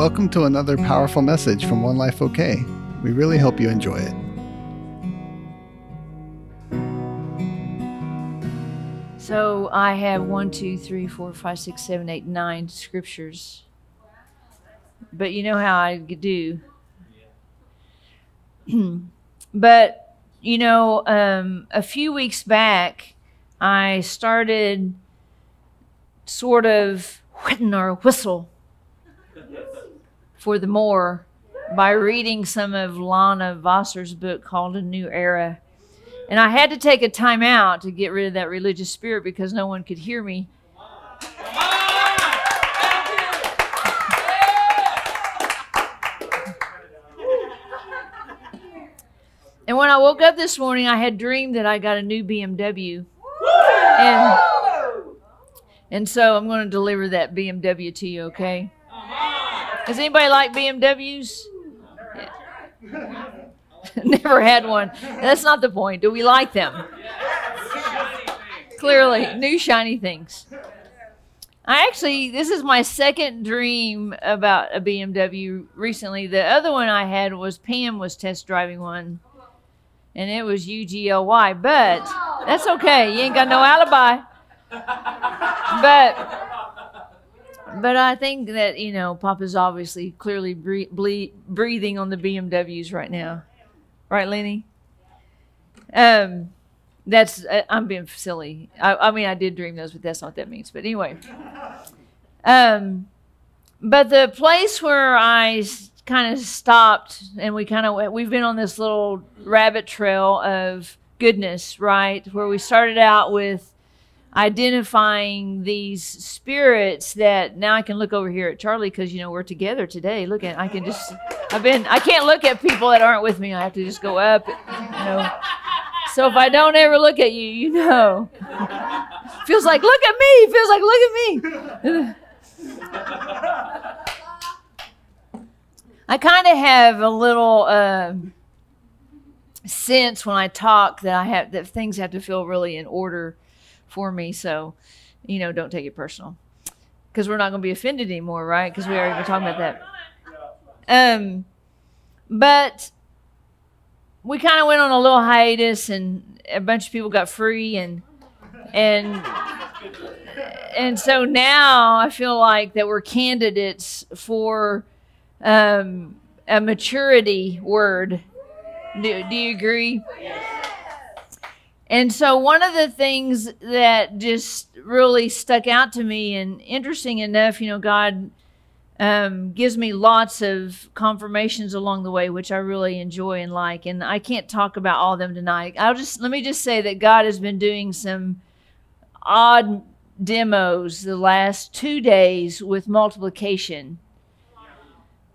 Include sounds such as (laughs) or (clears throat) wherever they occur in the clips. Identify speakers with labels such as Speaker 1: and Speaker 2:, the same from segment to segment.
Speaker 1: Welcome to another powerful message from One Life OK. We really hope you enjoy it.
Speaker 2: So I have one, two, three, four, five, six, seven, eight, nine scriptures. But you know how I do. (clears throat) but, you know, um, a few weeks back, I started sort of whetting our whistle (laughs) for the more by reading some of Lana Vawser's book called A New Era. And I had to take a time out to get rid of that religious spirit because no one could hear me. And when I woke up this morning, I had dreamed that I got a new BMW. And, and so I'm going to deliver that BMW to you, okay? Does anybody like BMWs? Yeah. (laughs) Never had one. That's not the point. Do we like them? Clearly, new shiny things. I actually, this is my second dream about a BMW recently. The other one I had was Pam was test driving one, and it was UGLY, but that's okay. You ain't got no alibi. But but I think that you know Papa's obviously clearly ble- breathing on the BMWs right now, right, Lenny? Um, that's uh, I'm being silly. I, I, mean, I did dream those, but that's not what that means. But anyway, um, but the place where I kind of stopped and we kind of we've been on this little rabbit trail of goodness, right? Where we started out with identifying these spirits that now I can look over here at Charlie because you know we're together today. Look at I can just I've been I can't look at people that aren't with me. I have to just go up, you know. So if I don't ever look at you, you know. Feels like look at me. Feels like look at me. I kind of have a little uh, sense when I talk that I have that things have to feel really in order for me. So, you know, don't take it personal because we're not going to be offended anymore, right? Because we already been talking about that. Um, but we kind of went on a little hiatus, and a bunch of people got free, and and and so now I feel like that we're candidates for um, a maturity word. Do, do you agree? And so, one of the things that just really stuck out to me, and interesting enough, you know, God um, gives me lots of confirmations along the way, which I really enjoy and like. And I can't talk about all of them tonight. I'll just let me just say that God has been doing some odd demos the last two days with multiplication,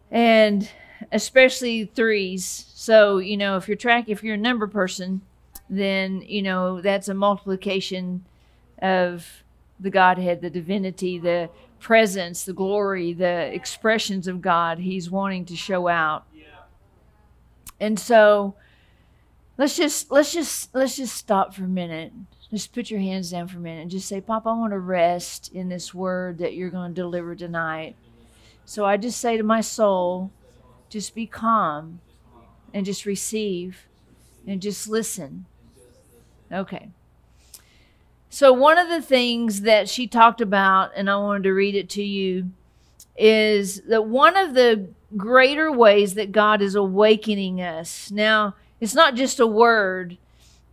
Speaker 2: and especially threes. So, you know, if you're track, if you're a number person then you know that's a multiplication of the Godhead, the divinity, the presence, the glory, the expressions of God He's wanting to show out. And so let's just let's just let's just stop for a minute. Just put your hands down for a minute and just say, Papa, I want to rest in this word that you're going to deliver tonight. So I just say to my soul, just be calm and just receive and just listen. Okay. So, one of the things that she talked about, and I wanted to read it to you, is that one of the greater ways that God is awakening us. Now, it's not just a word,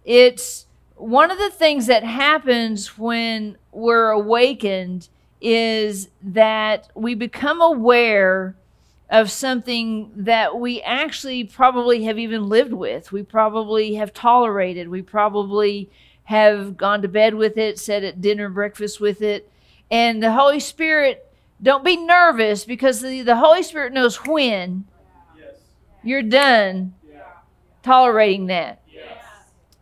Speaker 2: it's one of the things that happens when we're awakened is that we become aware of something that we actually probably have even lived with. We probably have tolerated. We probably have gone to bed with it, said at dinner, breakfast with it. And the Holy Spirit, don't be nervous because the, the Holy Spirit knows when yes. you're done yeah. tolerating that. Yes.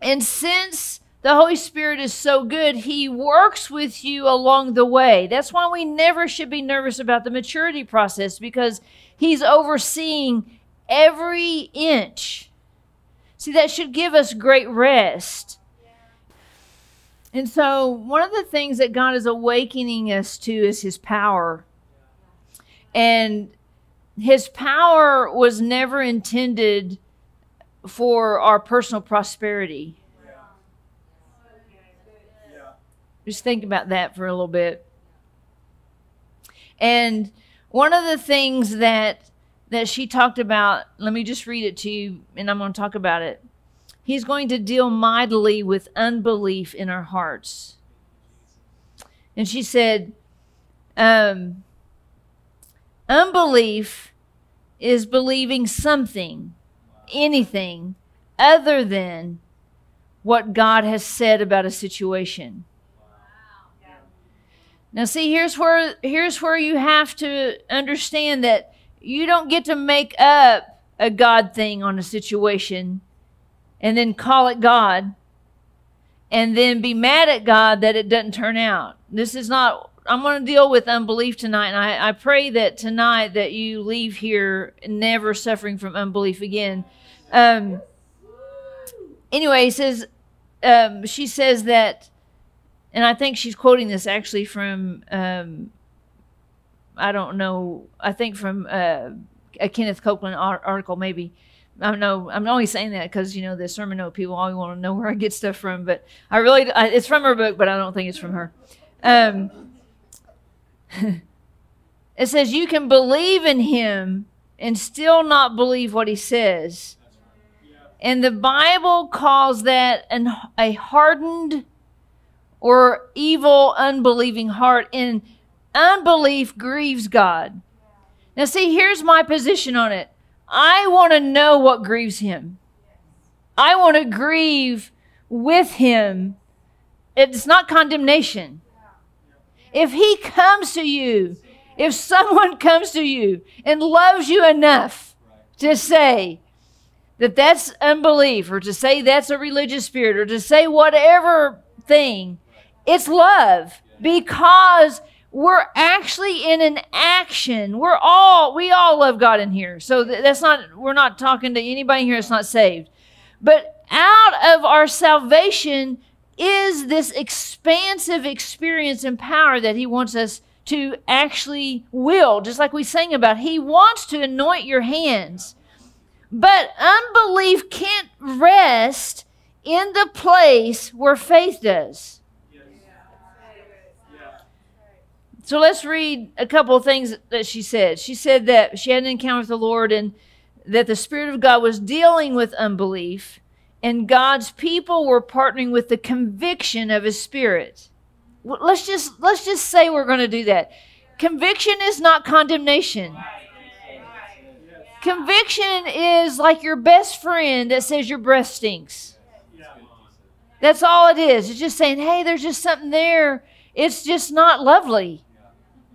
Speaker 2: And since the Holy Spirit is so good, He works with you along the way. That's why we never should be nervous about the maturity process because He's overseeing every inch. See, that should give us great rest. And so, one of the things that God is awakening us to is His power. And his power was never intended for our personal prosperity. Just think about that for a little bit. And one of the things that that she talked about, let me just read it to you and I'm going to talk about it. He's going to deal mightily with unbelief in our hearts. And she said, um, unbelief is believing something, anything, other than what God has said about a situation. Now see here's where here's where you have to understand that you don't get to make up a God thing on a situation and then call it God and then be mad at God that it doesn't turn out. This is not I'm going to deal with unbelief tonight and I, I pray that tonight that you leave here never suffering from unbelief again. Um anyway, he says um, she says that and I think she's quoting this actually from um, I don't know. I think from uh, a Kenneth Copeland article, maybe. I don't know. I'm only saying that because you know the sermon note people always want to know where I get stuff from, but I really I, it's from her book, but I don't think it's from her. Um, (laughs) it says you can believe in him and still not believe what he says, and the Bible calls that an, a hardened or evil, unbelieving heart. And unbelief grieves God. Now, see, here's my position on it I want to know what grieves Him, I want to grieve with Him. It's not condemnation. If He comes to you, if someone comes to you and loves you enough to say, that that's unbelief or to say that's a religious spirit or to say whatever thing it's love because we're actually in an action. We're all we all love God in here. So that's not we're not talking to anybody here that's not saved. But out of our salvation is this expansive experience and power that he wants us to actually will, just like we sang about. He wants to anoint your hands. But unbelief can't rest in the place where faith does. So let's read a couple of things that she said. She said that she had an encounter with the Lord and that the Spirit of God was dealing with unbelief, and God's people were partnering with the conviction of His Spirit. Let's just let's just say we're going to do that. Conviction is not condemnation. Conviction is like your best friend that says your breath stinks. That's all it is. It's just saying, hey, there's just something there. It's just not lovely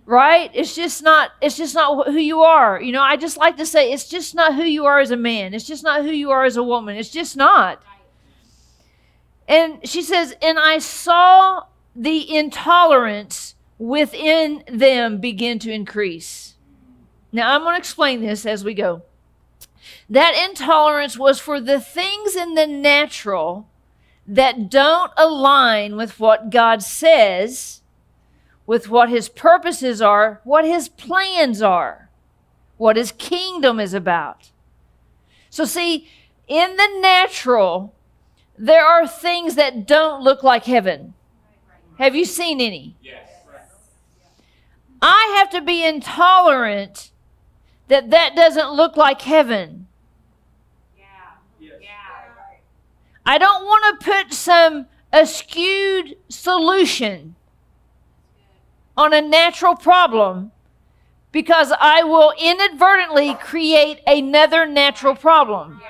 Speaker 2: right? It's just not it's just not who you are you know? I just like to say it's just not who you are as a man. It's just not who you are as a woman. It's just not. And she says and i saw the intolerance within them begin to increase. Now i'm going to explain this as we go. That intolerance was for the things in the natural that don't align with what god says with what his purposes are, what his plans are, what his kingdom is about. So, see, in the natural, there are things that don't look like heaven. Have you seen any? Yes. I have to be intolerant that that doesn't look like heaven. Yeah. I don't want to put some askewed solution on a natural problem because I will inadvertently create another natural problem.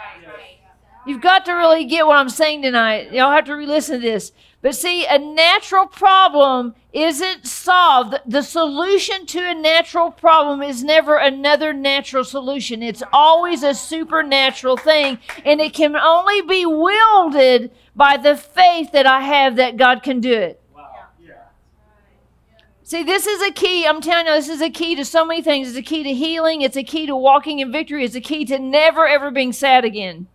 Speaker 2: You've got to really get what I'm saying tonight. Y'all have to re listen to this. But see, a natural problem isn't solved. The solution to a natural problem is never another natural solution. It's always a supernatural thing. And it can only be wielded by the faith that I have that God can do it. See, this is a key. I'm telling you, this is a key to so many things. It's a key to healing. It's a key to walking in victory. It's a key to never, ever being sad again.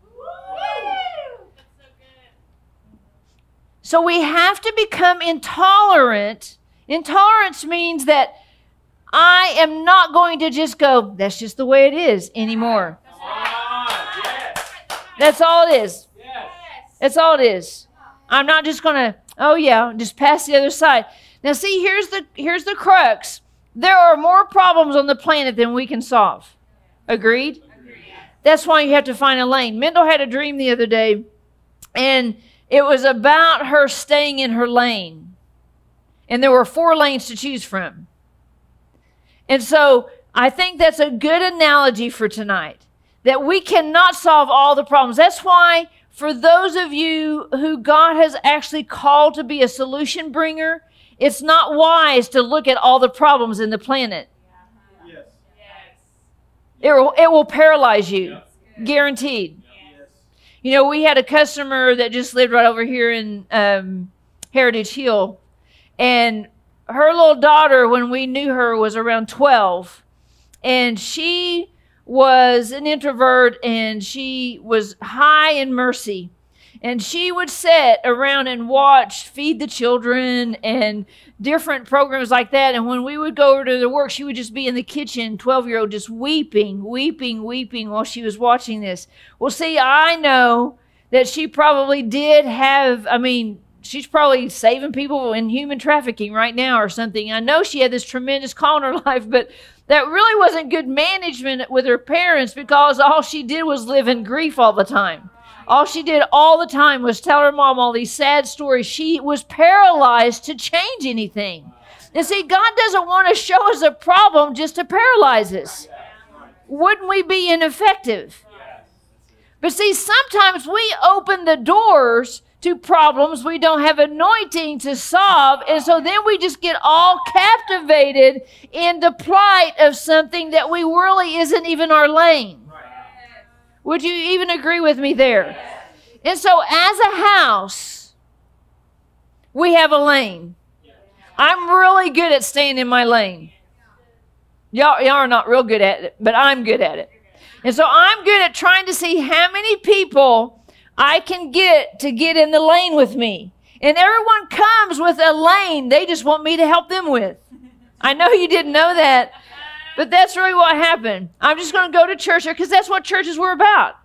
Speaker 2: So we have to become intolerant. Intolerance means that I am not going to just go, that's just the way it is anymore. That's all it is. That's all it is. I'm not just going to, oh yeah, just pass the other side. Now see, here's the here's the crux. There are more problems on the planet than we can solve. Agreed? That's why you have to find a lane. Mendel had a dream the other day, and it was about her staying in her lane. And there were four lanes to choose from. And so I think that's a good analogy for tonight that we cannot solve all the problems. That's why, for those of you who God has actually called to be a solution bringer, it's not wise to look at all the problems in the planet. Yes. It will, it will paralyze you, guaranteed. You know, we had a customer that just lived right over here in um, Heritage Hill, and her little daughter, when we knew her, was around 12. And she was an introvert and she was high in mercy. And she would sit around and watch Feed the Children and different programs like that. And when we would go over to the work, she would just be in the kitchen, 12 year old, just weeping, weeping, weeping while she was watching this. Well, see, I know that she probably did have, I mean, she's probably saving people in human trafficking right now or something. I know she had this tremendous call in her (laughs) life, but that really wasn't good management with her parents because all she did was live in grief all the time. All she did all the time was tell her mom all these sad stories. She was paralyzed to change anything. And see, God doesn't want to show us a problem just to paralyze us. Wouldn't we be ineffective? But see, sometimes we open the doors to problems we don't have anointing to solve. And so then we just get all captivated in the plight of something that we really isn't even our lane. Would you even agree with me there? And so as a house, we have a lane. I'm really good at staying in my lane. Y'all, y'all are not real good at it, but I'm good at it. And so I'm good at trying to see how many people I can get to get in the lane with me. And everyone comes with a lane they just want me to help them with. I know you didn't know that, but that's really what happened. I'm just going to go to church because that's what churches were about.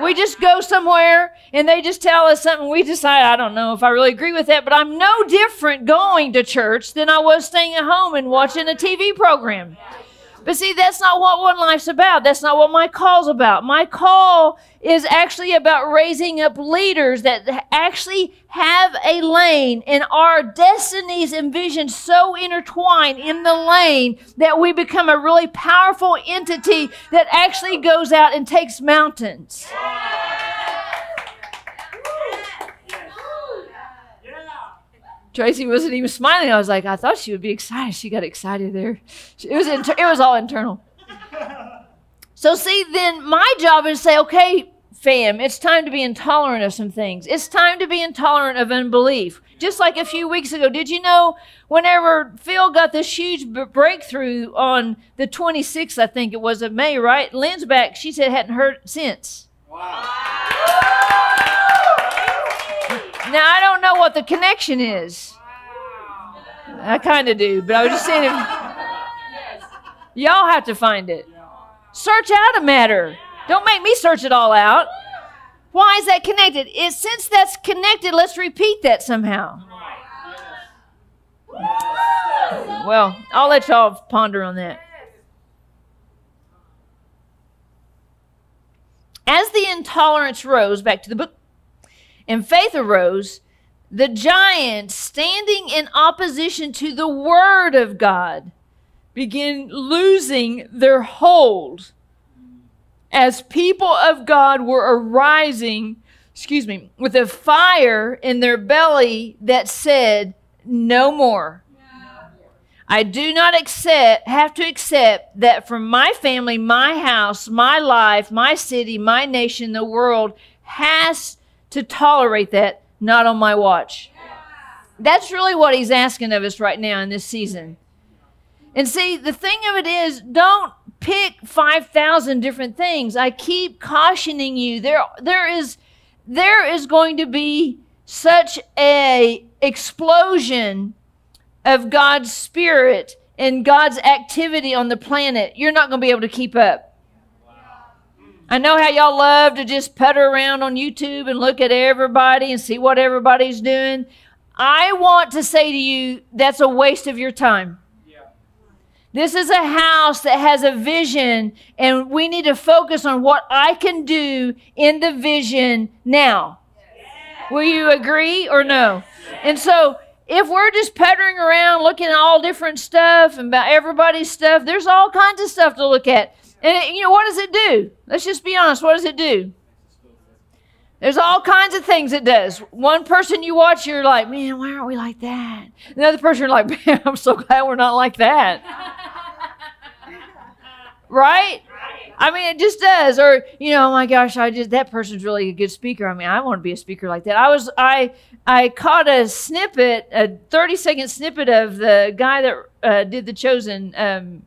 Speaker 2: We just go somewhere and they just tell us something. We decide, I don't know if I really agree with that, but I'm no different going to church than I was staying at home and watching a TV program. But see, that's not what One Life's about. That's not what my call's about. My call is actually about raising up leaders that actually have a lane and our destinies and visions so intertwined in the lane that we become a really powerful entity that actually goes out and takes mountains. Tracy wasn't even smiling. I was like, I thought she would be excited. She got excited there. It was inter- it was all internal. (laughs) So see, then my job is to say, okay, fam, it's time to be intolerant of some things. It's time to be intolerant of unbelief. Just like a few weeks ago, did you know whenever Phil got this huge b- breakthrough on the 26th, I think it was of May, right? Lynn's back. She said hadn't heard since. Wow. (laughs) Now I don't know what the connection is. I kind of do, but I was just saying if y'all have to find it. Search out a matter. Don't make me search it all out. Why is that connected? It, since that's connected, let's repeat that somehow. Well, I'll let y'all ponder on that. As the intolerance rose, back to the book and faith arose, the giants standing in opposition to the word of God begin losing their hold as people of God were arising, excuse me, with a fire in their belly that said, No more. I do not accept, have to accept that from my family, my house, my life, my city, my nation, the world has to tolerate that, not on my watch. That's really what he's asking of us right now in this season. And see, the thing of it is, don't pick 5,000 different things. I keep cautioning you. There, there is, there is going to be such a explosion of God's Spirit and God's activity on the planet, you're not going to be able to keep up. I know how y'all love to just putter around on YouTube and look at everybody and see what everybody's doing. I want to say to you, that's a waste of your time. This is a house that has a vision, and we need to focus on what I can do in the vision now. Will you agree or no? And so, if we're just puttering around looking at all different stuff and about everybody's stuff, there's all kinds of stuff to look at. And it, you know, what does it do? Let's just be honest. What does it do? There's all kinds of things it does. One person you watch, you're like, man, why aren't we like that? Another person, you're like, (laughs) man, I'm so glad we're not like that. right? I mean, it just does. Or, you know, oh my gosh, I just that person's really a good speaker. I mean, I want to be a speaker like that. I was I I caught a snippet, a 30 second snippet of the guy that uh, did the chosen um,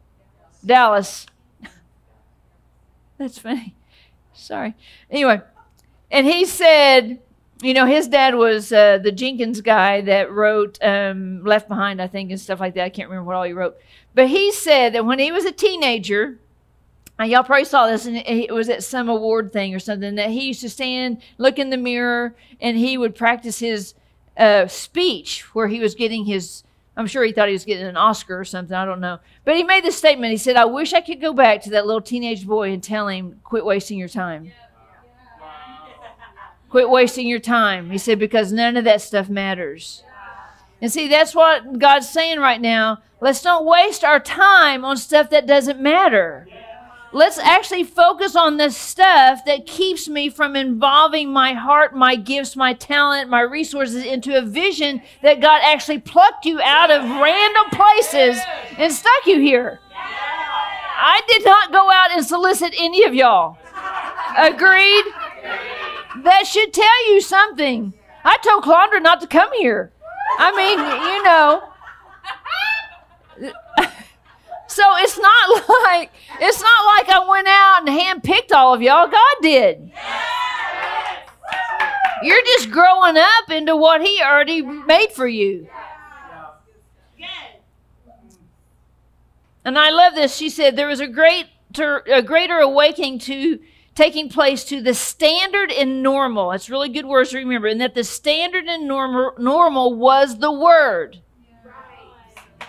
Speaker 2: Dallas. That's funny. Sorry. Anyway, and he said, you know, his dad was uh, the Jenkins guy that wrote um, Left Behind, I think, and stuff like that. I can't remember what all he wrote. But he said that when he was a teenager, y'all probably saw this, and it was at some award thing or something, that he used to stand, look in the mirror, and he would practice his uh, speech where he was getting his. I'm sure he thought he was getting an Oscar or something. I don't know. But he made this statement. He said, I wish I could go back to that little teenage boy and tell him, quit wasting your time. Yeah. Quit wasting your time. He said, because none of that stuff matters. And see, that's what God's saying right now. Let's not waste our time on stuff that doesn't matter. Let's actually focus on the stuff that keeps me from involving my heart, my gifts, my talent, my resources into a vision that God actually plucked you out of random places and stuck you here. I did not go out and solicit any of y'all. Agreed? That should tell you something. I told Clondra not to come here. I mean, you know. So it's not (laughs) like it's not like I went out and handpicked all of y'all. God did. You're just growing up into what He already made for you. And I love this. She said there was a great a greater awakening to taking place to the standard and normal. It's really good words to remember. And that the standard and normal, normal was the word.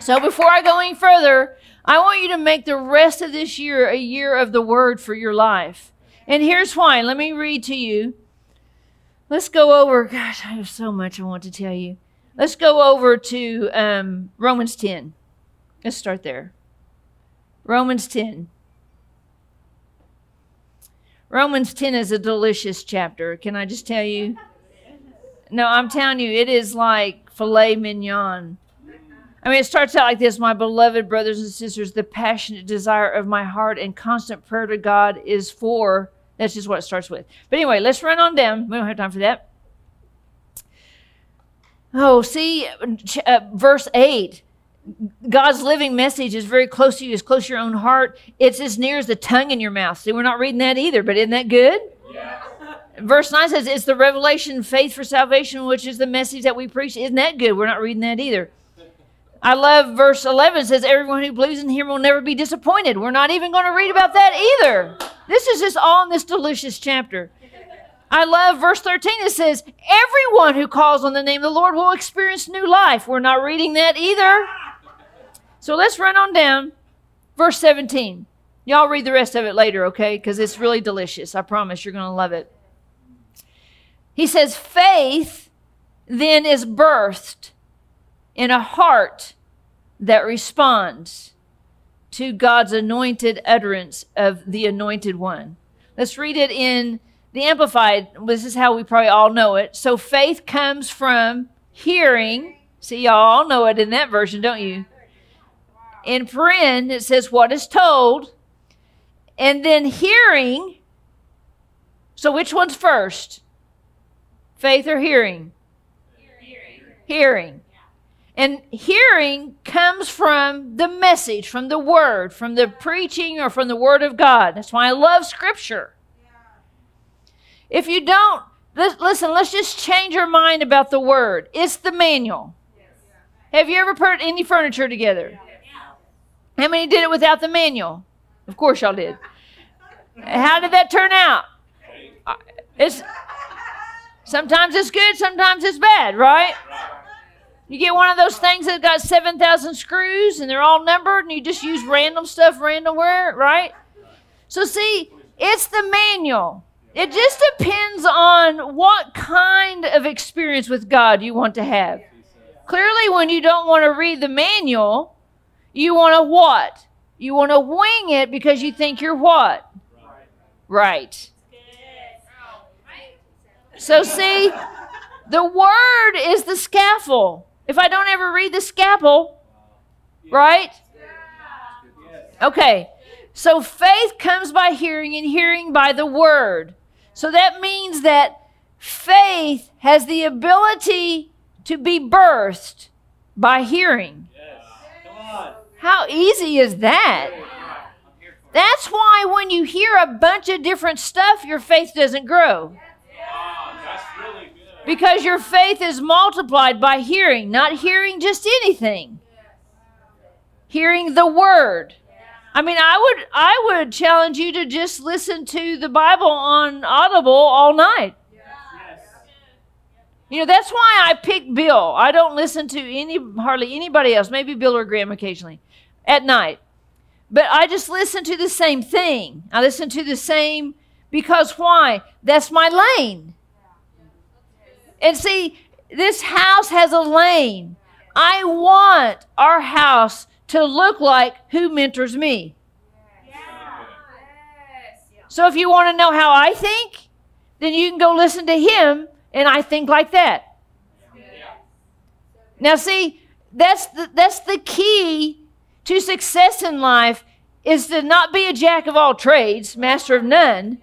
Speaker 2: So before I go any further, I want you to make the rest of this year a year of the word for your life. And here's why. Let me read to you. Let's go over. Gosh, I have so much I want to tell you. Let's go over to um, Romans 10. Let's start there. Romans 10. Romans 10 is a delicious chapter. Can I just tell you? No, I'm telling you, it is like filet mignon. I mean, it starts out like this My beloved brothers and sisters, the passionate desire of my heart and constant prayer to God is for. That's just what it starts with. But anyway, let's run on down. We don't have time for that. Oh, see, uh, verse 8. God's living message is very close to you, as close to your own heart. It's as near as the tongue in your mouth. See, we're not reading that either, but isn't that good? Yeah. Verse 9 says, It's the revelation, faith for salvation, which is the message that we preach. Isn't that good? We're not reading that either. I love verse 11 says, Everyone who believes in him will never be disappointed. We're not even going to read about that either. This is just all in this delicious chapter. I love verse 13. It says, Everyone who calls on the name of the Lord will experience new life. We're not reading that either. So let's run on down. Verse 17. Y'all read the rest of it later, okay? Because it's really delicious. I promise you're going to love it. He says, Faith then is birthed in a heart that responds to God's anointed utterance of the anointed one. Let's read it in the Amplified. This is how we probably all know it. So faith comes from hearing. See, y'all all know it in that version, don't you? in paren, it says what is told, and then hearing. So, which one's first? Faith or hearing? Hearing. hearing. And hearing comes from the message, from the word, from the preaching, or from the word of God. That's why I love Scripture. If you don't, listen, let's just change our mind about the word. It's the manual. Have you ever put any furniture together? How many did it without the manual? Of course, y'all did. How did that turn out? Uh, It's sometimes it's good, sometimes it's bad, right? You get one of those things that got 7,000 screws and they're all numbered and you just use random stuff randomwhere, right? So, see, it's the manual. It just depends on what kind of experience with God you want to have. Clearly, when you don't want to read the manual, you want to what? You want to wing it because you think you're what? Right. So, see, the word is the scaffold. If I don't ever read the scalpel, right? Okay. So faith comes by hearing, and hearing by the word. So that means that faith has the ability to be birthed by hearing. How easy is that? That's why when you hear a bunch of different stuff, your faith doesn't grow. Because your faith is multiplied by hearing, not hearing just anything. Hearing the word. I mean, I would I would challenge you to just listen to the Bible on Audible all night. You know, that's why I pick Bill. I don't listen to any hardly anybody else, maybe Bill or Graham occasionally at night. But I just listen to the same thing. I listen to the same because why? That's my lane. And see, this house has a lane. I want our house to look like who mentors me. So if you want to know how I think, then you can go listen to him, and I think like that. Now, see, that's the, that's the key to success in life is to not be a jack of all trades, master of none.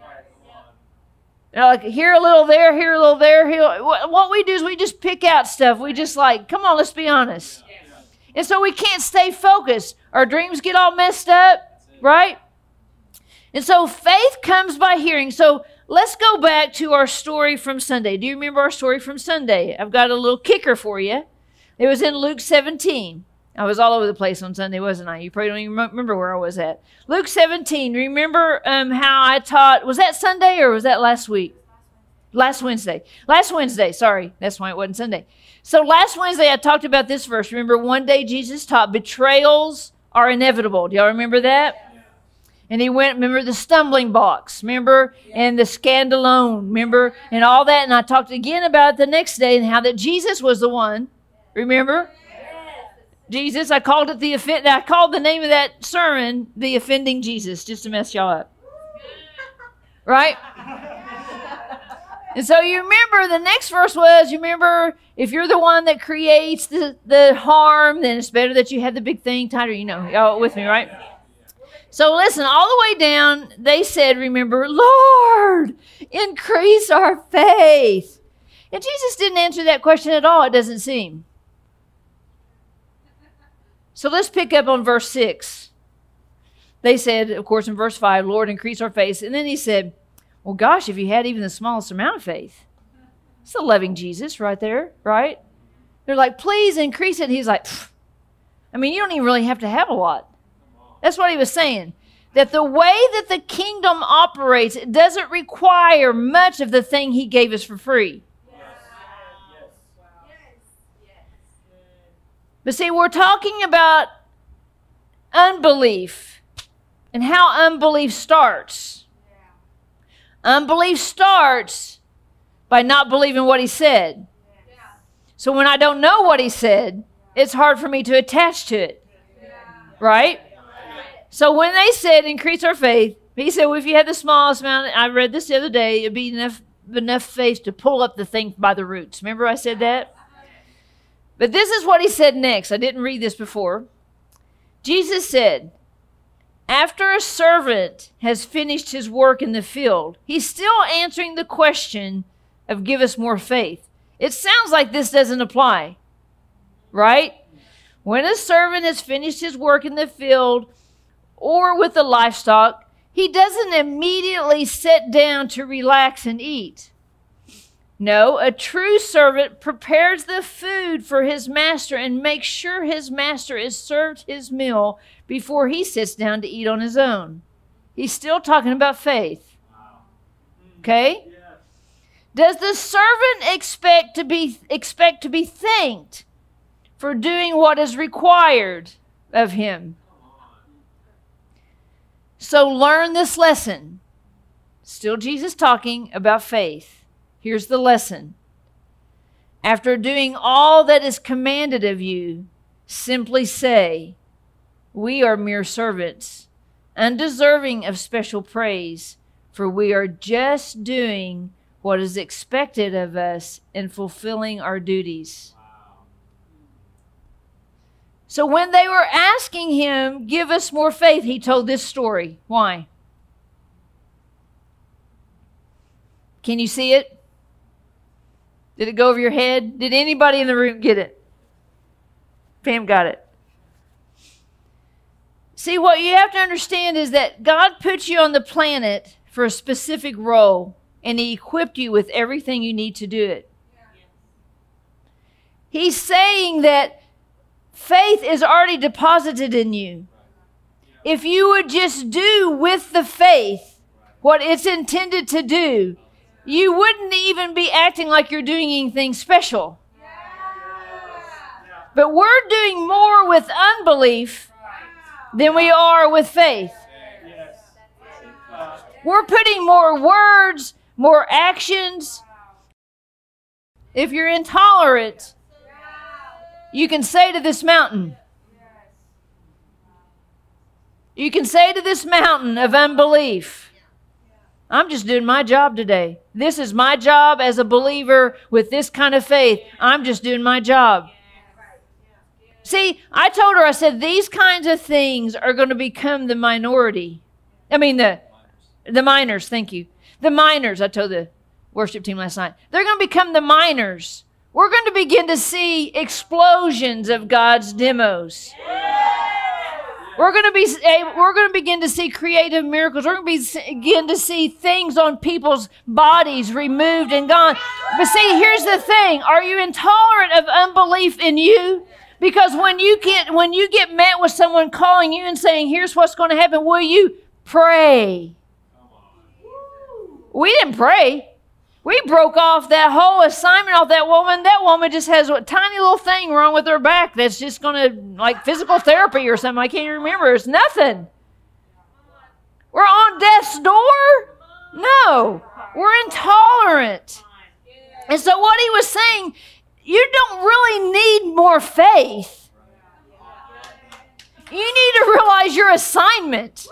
Speaker 2: You know, like here a little there, here a little there. Here, what we do is we just pick out stuff. We just like, come on, let's be honest. And so we can't stay focused. Our dreams get all messed up, right? And so faith comes by hearing. So let's go back to our story from Sunday. Do you remember our story from Sunday? I've got a little kicker for you. It was in Luke 17. I was all over the place on Sunday, wasn't I? You probably don't even remember where I was at. Luke 17. Remember um, how I taught? Was that Sunday or was that last week? Last Wednesday. Last Wednesday. Sorry, that's why it wasn't Sunday. So last Wednesday I talked about this verse. Remember, one day Jesus taught betrayals are inevitable. Do y'all remember that? And he went, remember the stumbling blocks, remember, and the skandalon, remember, and all that. And I talked again about it the next day and how that Jesus was the one, remember? Jesus, I called it the offend. I called the name of that sermon the offending Jesus, just to mess y'all up. Right? And so you remember the next verse was you remember if you're the one that creates the, the harm, then it's better that you have the big thing tighter. You know, y'all with me, right? So listen, all the way down, they said, remember, Lord, increase our faith. And Jesus didn't answer that question at all, it doesn't seem. So let's pick up on verse 6. They said, of course, in verse 5, Lord, increase our faith. And then he said, Well, gosh, if you had even the smallest amount of faith, it's a loving Jesus right there, right? They're like, Please increase it. He's like, I mean, you don't even really have to have a lot. That's what he was saying. That the way that the kingdom operates, it doesn't require much of the thing he gave us for free. But see, we're talking about unbelief and how unbelief starts. Unbelief starts by not believing what he said. So when I don't know what he said, it's hard for me to attach to it. Right? So when they said increase our faith, he said, well, if you had the smallest amount, I read this the other day, it'd be enough enough faith to pull up the thing by the roots. Remember I said that? But this is what he said next. I didn't read this before. Jesus said, after a servant has finished his work in the field, he's still answering the question of give us more faith. It sounds like this doesn't apply, right? When a servant has finished his work in the field or with the livestock, he doesn't immediately sit down to relax and eat. No, a true servant prepares the food for his master and makes sure his master is served his meal before he sits down to eat on his own. He's still talking about faith. Okay? Does the servant expect to be expect to be thanked for doing what is required of him? So learn this lesson. Still Jesus talking about faith. Here's the lesson. After doing all that is commanded of you, simply say, We are mere servants, undeserving of special praise, for we are just doing what is expected of us in fulfilling our duties. So when they were asking him, Give us more faith, he told this story. Why? Can you see it? Did it go over your head? Did anybody in the room get it? Pam got it. See, what you have to understand is that God put you on the planet for a specific role, and He equipped you with everything you need to do it. He's saying that faith is already deposited in you. If you would just do with the faith what it's intended to do, you wouldn't even be acting like you're doing anything special. But we're doing more with unbelief than we are with faith. We're putting more words, more actions. If you're intolerant, you can say to this mountain, you can say to this mountain of unbelief, I'm just doing my job today. This is my job as a believer with this kind of faith. I'm just doing my job. See, I told her, I said, these kinds of things are going to become the minority. I mean, the, the minors, thank you. The minors, I told the worship team last night. They're going to become the minors. We're going to begin to see explosions of God's demos. We're going to be eh, we're going to begin to see creative miracles. We're going to begin to see things on people's bodies removed and gone. But see, here's the thing: Are you intolerant of unbelief in you? Because when you get when you get met with someone calling you and saying, "Here's what's going to happen," will you pray? We didn't pray. We broke off that whole assignment off that woman. That woman just has a tiny little thing wrong with her back that's just going to, like physical therapy or something. I can't remember. It's nothing. We're on death's door? No. We're intolerant. And so, what he was saying, you don't really need more faith. You need to realize your assignment.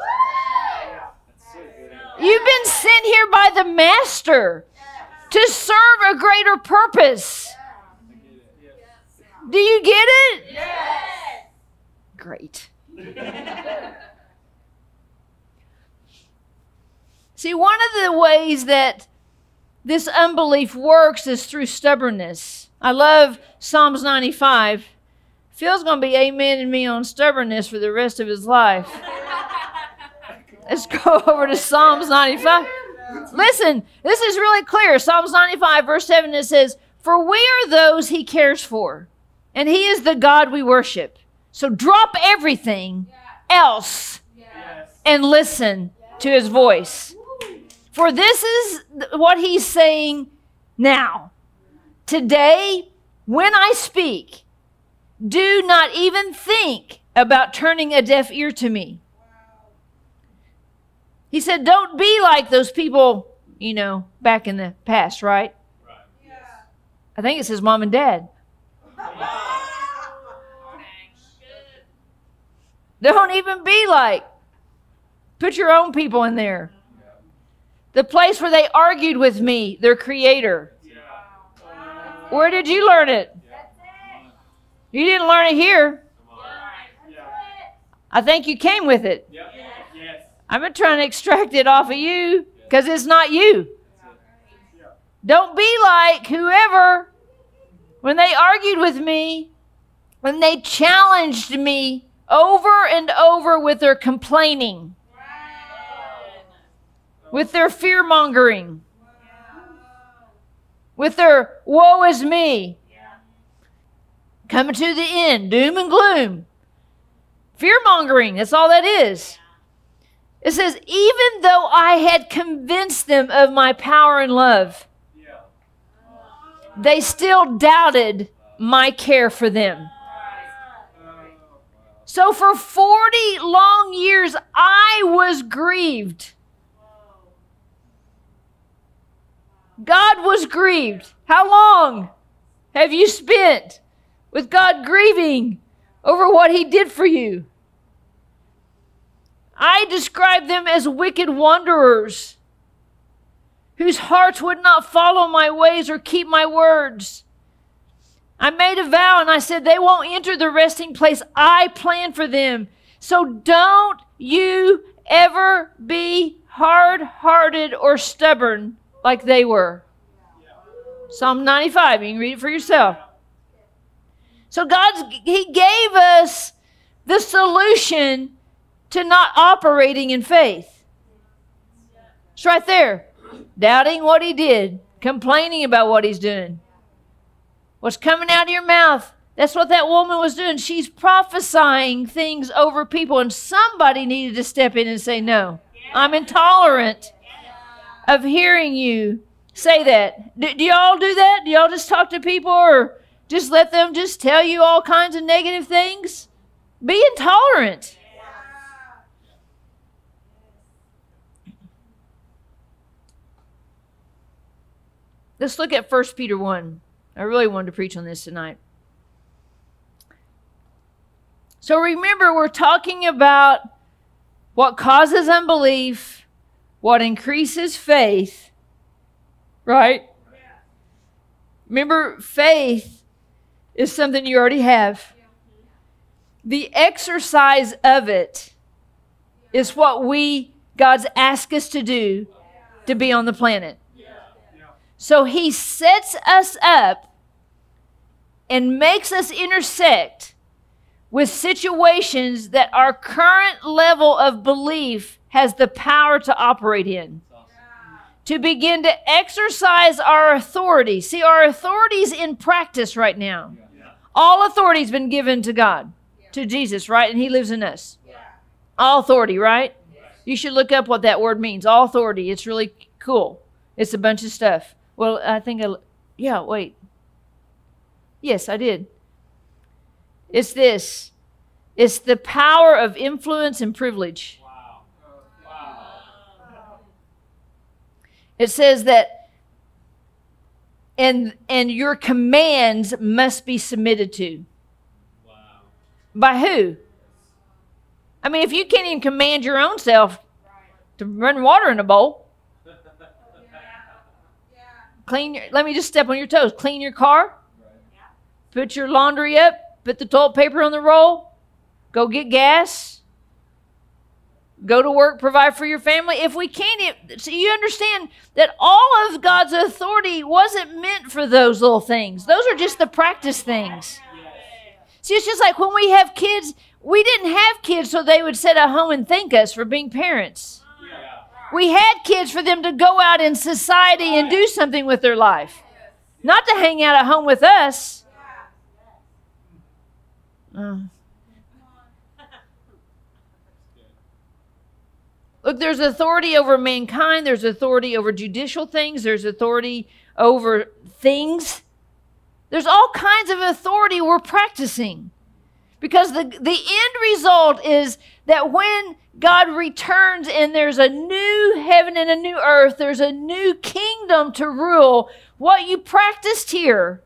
Speaker 2: You've been sent here by the Master to serve a greater purpose. Do you get it? Yes. Great. (laughs) See, one of the ways that this unbelief works is through stubbornness. I love Psalms 95. Phil's going to be amen me on stubbornness for the rest of his life. (laughs) Let's go over to Psalms 95. Listen, this is really clear. Psalms 95, verse 7, it says, For we are those he cares for, and he is the God we worship. So drop everything else and listen to his voice. For this is what he's saying now. Today, when I speak, do not even think about turning a deaf ear to me. He said, Don't be like those people, you know, back in the past, right? right. Yeah. I think it says mom and dad. Don't even be like. Put your own people in there. The place where they argued with me, their creator. Where did you learn it? You didn't learn it here. I think you came with it. I'm not trying to extract it off of you because it's not you. Don't be like whoever, when they argued with me, when they challenged me over and over with their complaining, with their fear mongering. with their woe is me. Coming to the end, doom and gloom. Fear mongering, that's all that is. It says, even though I had convinced them of my power and love, they still doubted my care for them. So for 40 long years, I was grieved. God was grieved. How long have you spent with God grieving over what He did for you? I describe them as wicked wanderers whose hearts would not follow my ways or keep my words. I made a vow and I said, they won't enter the resting place I planned for them. So don't you ever be hard hearted or stubborn like they were. Psalm 95, you can read it for yourself. So God's He gave us the solution to not operating in faith. It's right there. Doubting what he did, complaining about what he's doing. What's coming out of your mouth? That's what that woman was doing. She's prophesying things over people, and somebody needed to step in and say, No, I'm intolerant of hearing you say that. Do, do y'all do that? Do y'all just talk to people or just let them just tell you all kinds of negative things? Be intolerant. Let's look at 1 Peter 1. I really wanted to preach on this tonight. So remember, we're talking about what causes unbelief, what increases faith, right? Remember, faith is something you already have. The exercise of it is what we, God's asked us to do to be on the planet. So he sets us up and makes us intersect with situations that our current level of belief has the power to operate in. To begin to exercise our authority. See, our authority is in practice right now. All authority has been given to God, to Jesus, right? And He lives in us. All authority, right? You should look up what that word means. All authority. It's really cool. It's a bunch of stuff. Well, I think I, yeah, wait. Yes, I did. It's this. It's the power of influence and privilege. Wow. Wow. It says that and and your commands must be submitted to. Wow. By who? I mean, if you can't even command your own self to run water in a bowl, Clean your, let me just step on your toes. Clean your car. Put your laundry up. Put the toilet paper on the roll. Go get gas. Go to work, provide for your family. If we can't, so you understand that all of God's authority wasn't meant for those little things. Those are just the practice things. See, it's just like when we have kids, we didn't have kids so they would sit at home and thank us for being parents. We had kids for them to go out in society and do something with their life, not to hang out at home with us. Uh. Look, there's authority over mankind, there's authority over judicial things, there's authority over things. There's all kinds of authority we're practicing. Because the, the end result is that when God returns and there's a new heaven and a new earth, there's a new kingdom to rule, what you practiced here.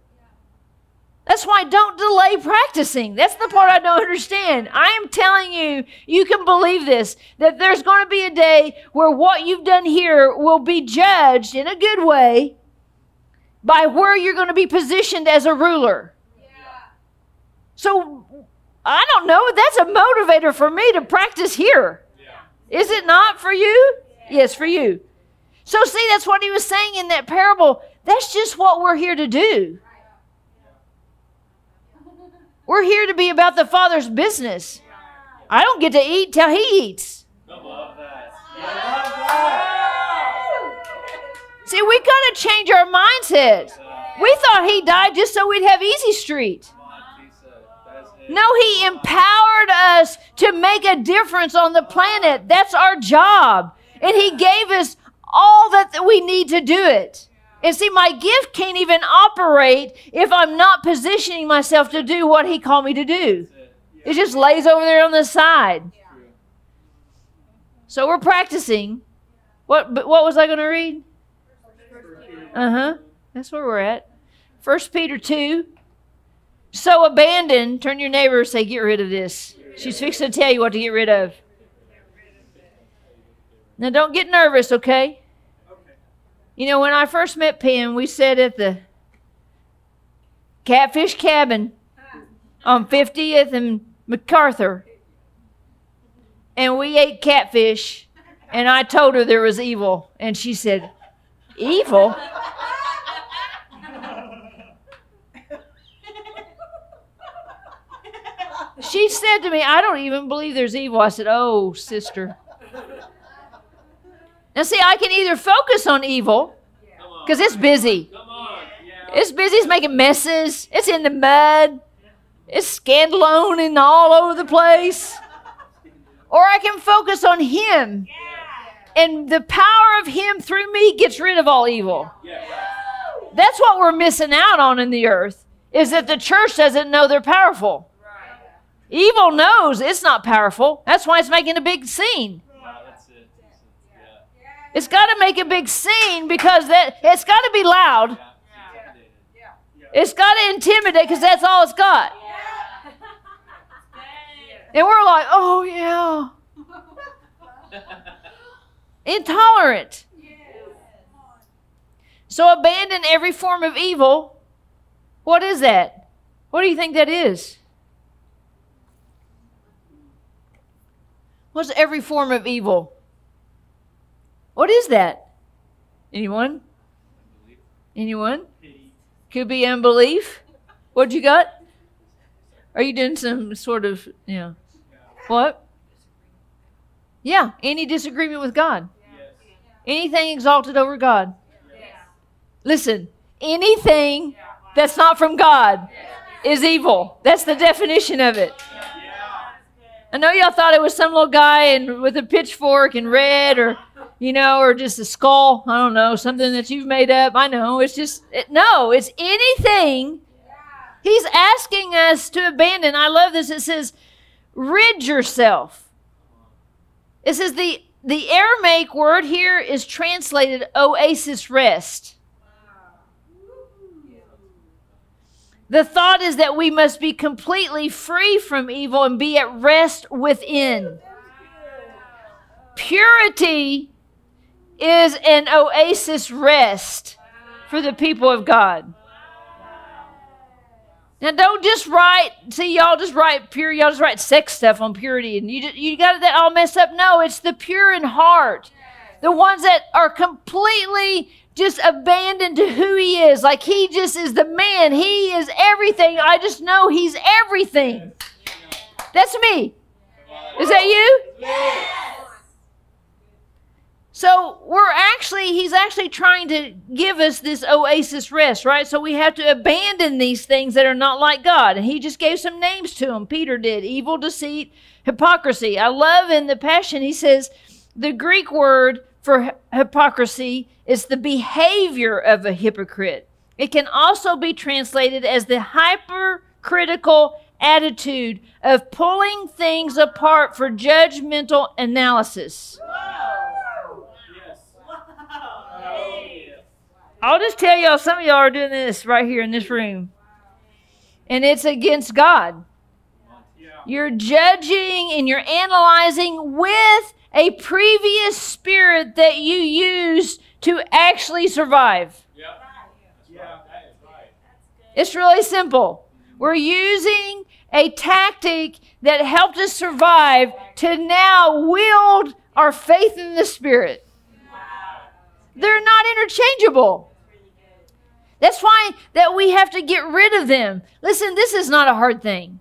Speaker 2: That's why don't delay practicing. That's the part I don't understand. I am telling you, you can believe this, that there's going to be a day where what you've done here will be judged in a good way by where you're going to be positioned as a ruler. Yeah. So I don't know. That's a motivator for me to practice here. Yeah. Is it not for you? Yeah. Yes, for you. So, see, that's what he was saying in that parable. That's just what we're here to do. (laughs) We're here to be about the Father's business. I don't get to eat till He eats. See, we got to change our mindset. We thought he died just so we'd have easy street. No, he empowered us to make a difference on the planet. That's our job. And he gave us all that we need to do it. And see, my gift can't even operate if I'm not positioning myself to do what he called me to do. It just lays over there on the side. So we're practicing. What what was I going to read? Uh-huh. That's where we're at. First Peter 2. So abandon, turn your neighbor say, get rid of this. She's fixing to tell you what to get rid of. Now don't get nervous, okay? You know, when I first met Pam, we sat at the Catfish Cabin on 50th and MacArthur. And we ate catfish, and I told her there was evil. And she said, Evil? She said to me, I don't even believe there's evil. I said, Oh, sister. Now, see, I can either focus on evil because it's busy. It's busy. It's making messes. It's in the mud. It's skandalon and all over the place. Or I can focus on Him. And the power of Him through me gets rid of all evil. That's what we're missing out on in the earth, is that the church doesn't know they're powerful. Evil knows it's not powerful. That's why it's making a big scene. It's got to make a big scene because that it's got to be loud. It's got to intimidate because that's all it's got. And we're like, oh yeah. Intolerant. So abandon every form of evil. What is that? What do you think that is? What's every form of evil? What is that? Anyone? Anyone? Could be unbelief. What you got? Are you doing some sort of, yeah? what? Yeah, any disagreement with God. Anything exalted over God. Listen, anything that's not from God is evil. That's the definition of it. I know y'all thought it was some little guy and with a pitchfork and red or you know, or just a skull. I don't know, something that you've made up. I know. It's just, it, no, it's anything. He's asking us to abandon. I love this. It says, rid yourself. It says the, the Aramaic word here is translated oasis rest. The thought is that we must be completely free from evil and be at rest within. Purity is an oasis rest for the people of God. Now, don't just write. See, y'all just write pure. Y'all just write sex stuff on purity, and you you got that all messed up. No, it's the pure in heart, the ones that are completely just abandoned to who he is. Like he just is the man. He is everything. I just know he's everything. That's me. Is that you? Yes. So we're actually, he's actually trying to give us this oasis rest, right? So we have to abandon these things that are not like God. And he just gave some names to them. Peter did evil, deceit, hypocrisy. I love in the Passion, he says the Greek word for hypocrisy is the behavior of a hypocrite. It can also be translated as the hypercritical attitude of pulling things apart for judgmental analysis. I'll just tell y'all, some of y'all are doing this right here in this room. And it's against God. You're judging and you're analyzing with a previous spirit that you used to actually survive. Yeah. It's really simple. We're using a tactic that helped us survive to now wield our faith in the Spirit. They're not interchangeable. That's why that we have to get rid of them. Listen, this is not a hard thing.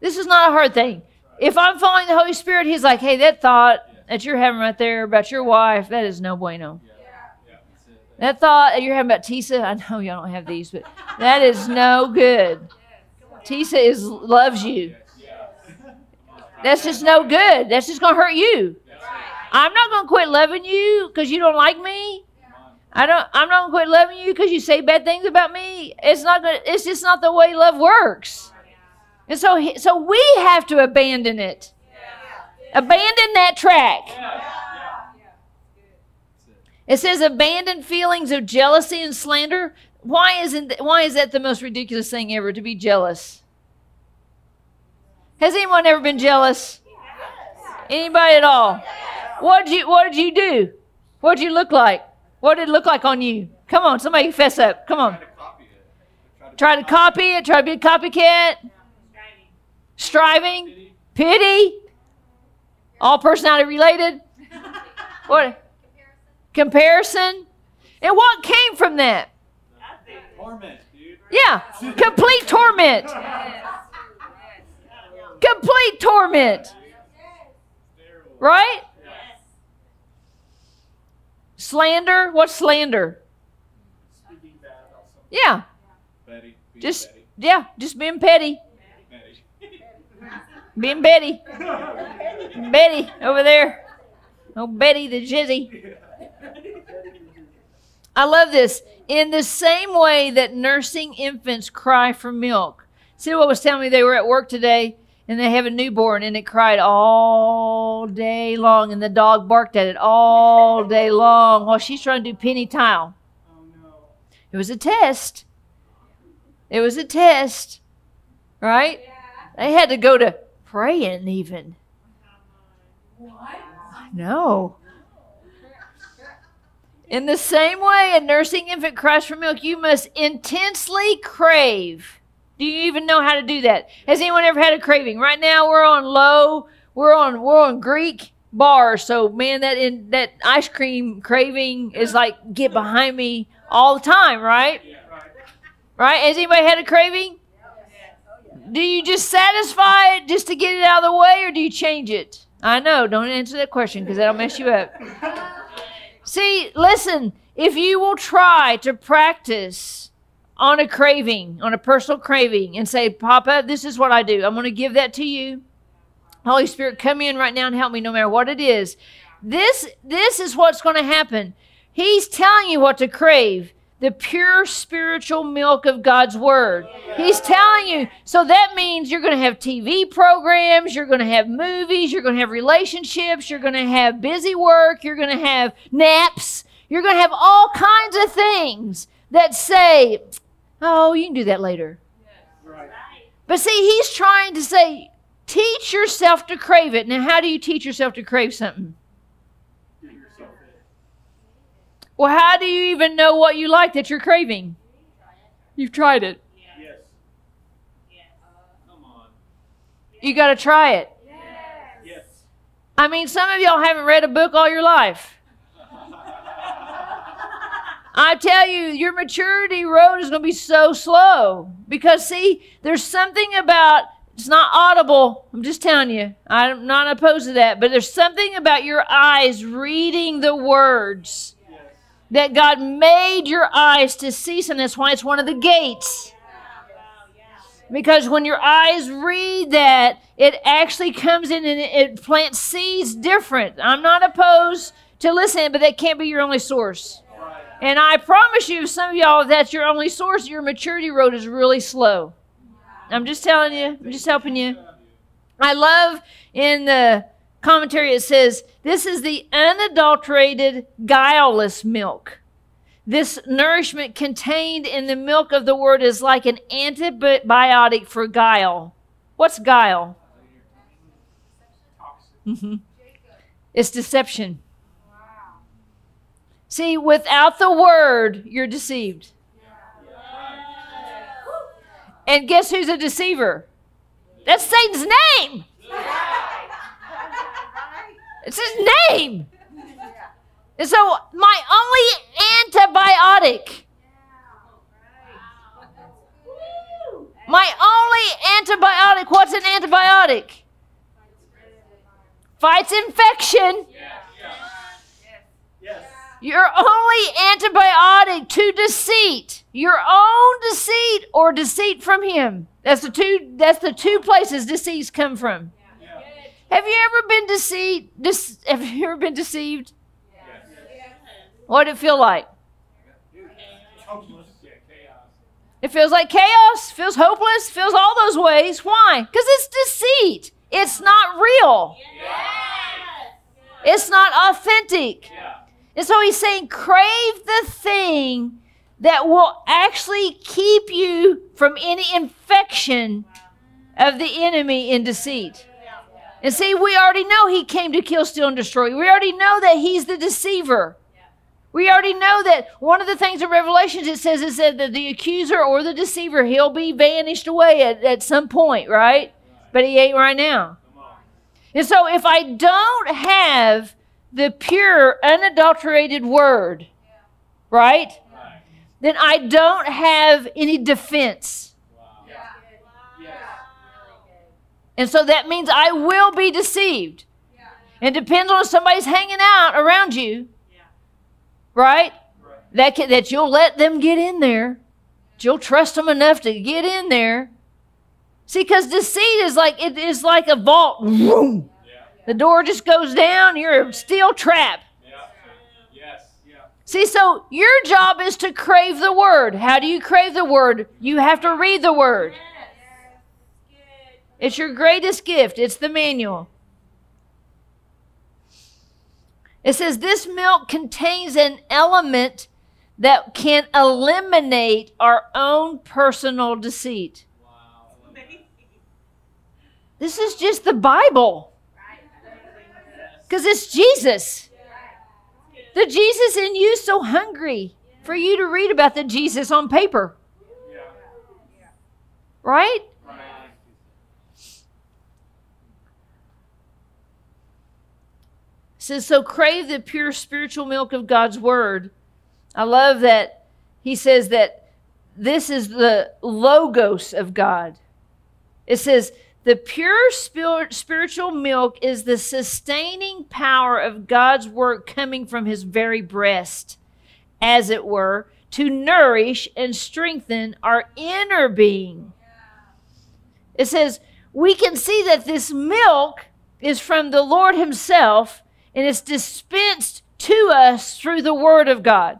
Speaker 2: This is not a hard thing. If I'm following the Holy Spirit, He's like, hey, that thought, that you're having right there about your wife, that is no bueno. That thought that you're having about Tisa, I know y'all don't have these, but that is no good. Tisa is loves you. That's just no good. That's just gonna hurt you. I'm not gonna quit loving you because you don't like me. I don't. I'm not gonna quit loving you because you say bad things about me. It's not gonna. It's just not the way love works. And so, so we have to abandon it. Abandon that track. It says abandon feelings of jealousy and slander. Why isn't why is that the most ridiculous thing ever to be jealous? Has anyone ever been jealous? Anybody at all? What did you what did you do? What did you look like? What did it look like on you? Come on, somebody fess up. Come on. Try to copy it, try to be a copycat. Striving, pity, all personality related. What? Comparison. And what came from that?
Speaker 3: Torment, dude.
Speaker 2: Yeah, complete torment. Complete torment. Right? Slander. What's slander?
Speaker 3: Speaking bad about someone.
Speaker 2: Yeah, just yeah, just being petty. Being Betty, Betty over there. Oh, Betty the jizzy. I love this. In the same way that nursing infants cry for milk. See what was telling me they were at work today and they have a newborn and it cried all day long and the dog barked at it all day long while she's trying to do penny tile.
Speaker 3: Oh no.
Speaker 2: It was a test. It was a test. Right? Yeah. They had to go to praying even. I know. In the same way a nursing infant cries for milk, you must intensely crave. Do you even know how to do that? Has anyone ever had a craving? Right now we're on low, we're on we're on Greek bars. So man, that in that ice cream craving is like get behind me all the time, right? Right? Has anybody had a craving? Do you just satisfy it just to get it out of the way, or do you change it? I know. Don't answer that question because that'll mess you up. (laughs) See, listen. If you will try to practice on a craving, on a personal craving, and say, Papa, this is what I do. I'm going to give that to you. Holy Spirit, come in right now and help me, no matter what it is. This, this is what's going to happen. He's telling you what to crave the pure spiritual milk of God's Word. He's telling you. So that means you're going to have TV programs, you're going to have movies, you're going to have relationships, you're going to have busy work, you're going to have naps, you're going to have all kinds of things that say, oh, you can do that later. But see, he's trying to say, teach yourself to crave it. Now, how do you teach yourself to crave something?
Speaker 3: Get yourself in.
Speaker 2: Well, how do you even know what you like that you're craving? You've tried it.
Speaker 3: Yes. Come on.
Speaker 2: You got to try it.
Speaker 3: Yes.
Speaker 2: I mean, some of y'all haven't read a book all your life. (laughs) I tell you, your maturity road is going to be so slow because, see, there's something about it's not audible. I'm just telling you. I'm not opposed to that, but there's something about your eyes reading the words. That God made your eyes to see something. That's why it's one of the gates. Because when your eyes read that, it actually comes in and it, plants seeds different. I'm not opposed to listening, but that can't be your only source. And I promise you, some of y'all, that's your only source, your maturity road is really slow. I'm just telling you, I'm just helping you. I love in the commentary it says, This is the unadulterated, guileless milk. This nourishment contained in the milk of the word is like an antibiotic for guile. What's guile?
Speaker 3: Toxic.
Speaker 2: hmm It's deception. See, without the word, you're deceived. And guess who's a deceiver? That's Satan's name. It's his name. And so, my only antibiotic, my only antibiotic, what's an antibiotic? fights infection. Your only antibiotic to deceit, your own deceit or deceit from him. That's the two. That's the two places deceits come from. Have you ever been deceived? Dece- have you ever been deceived? What did it feel like?
Speaker 3: Hopeless. Yeah, chaos.
Speaker 2: It feels like chaos, feels hopeless, feels all those ways. Why? Because it's deceit. It's not real. It's not authentic.
Speaker 3: Yeah.
Speaker 2: And so he's saying, crave the thing that will actually keep you from any infection of the enemy in deceit. And see, we already know he came to kill, steal, and destroy. We already know that he's the deceiver. We already know that one of the things in Revelations it says is that the accuser or the deceiver, he'll be vanished away at, at some point, right? But he ain't right now. And so if I don't have the pure, unadulterated word, right,
Speaker 3: Right.
Speaker 2: then I don't have any defense.
Speaker 3: Wow. Yes.
Speaker 2: And so that means I will be deceived. And depends on if somebody's hanging out around you, right?
Speaker 3: Right.
Speaker 2: That can, that you'll let them get in there. That you'll trust them enough to get in there. See, because deceit is like it is like a vault.
Speaker 3: Yeah.
Speaker 2: The door just goes down. You're a steel trap.
Speaker 3: Yeah. Yes. Yeah.
Speaker 2: See, so your job is to crave the word. How do you crave the word? You have to read the word. It's your greatest gift. It's the manual. It says this milk contains an element that can eliminate our own personal deceit.
Speaker 3: Wow.
Speaker 2: This is just the Bible. Because it's Jesus. The Jesus in you is so hungry for you to read about the Jesus on paper,
Speaker 3: Yeah.
Speaker 2: right?
Speaker 3: Right.
Speaker 2: It says, so crave the pure spiritual milk of God's word. I love that he says that this is the logos of God. It says, the pure spir- spiritual milk is the sustaining power of God's work coming from his very breast, as it were, to nourish and strengthen our inner being. It says, we can see that this milk is from the Lord Himself and it's dispensed to us through the Word of God.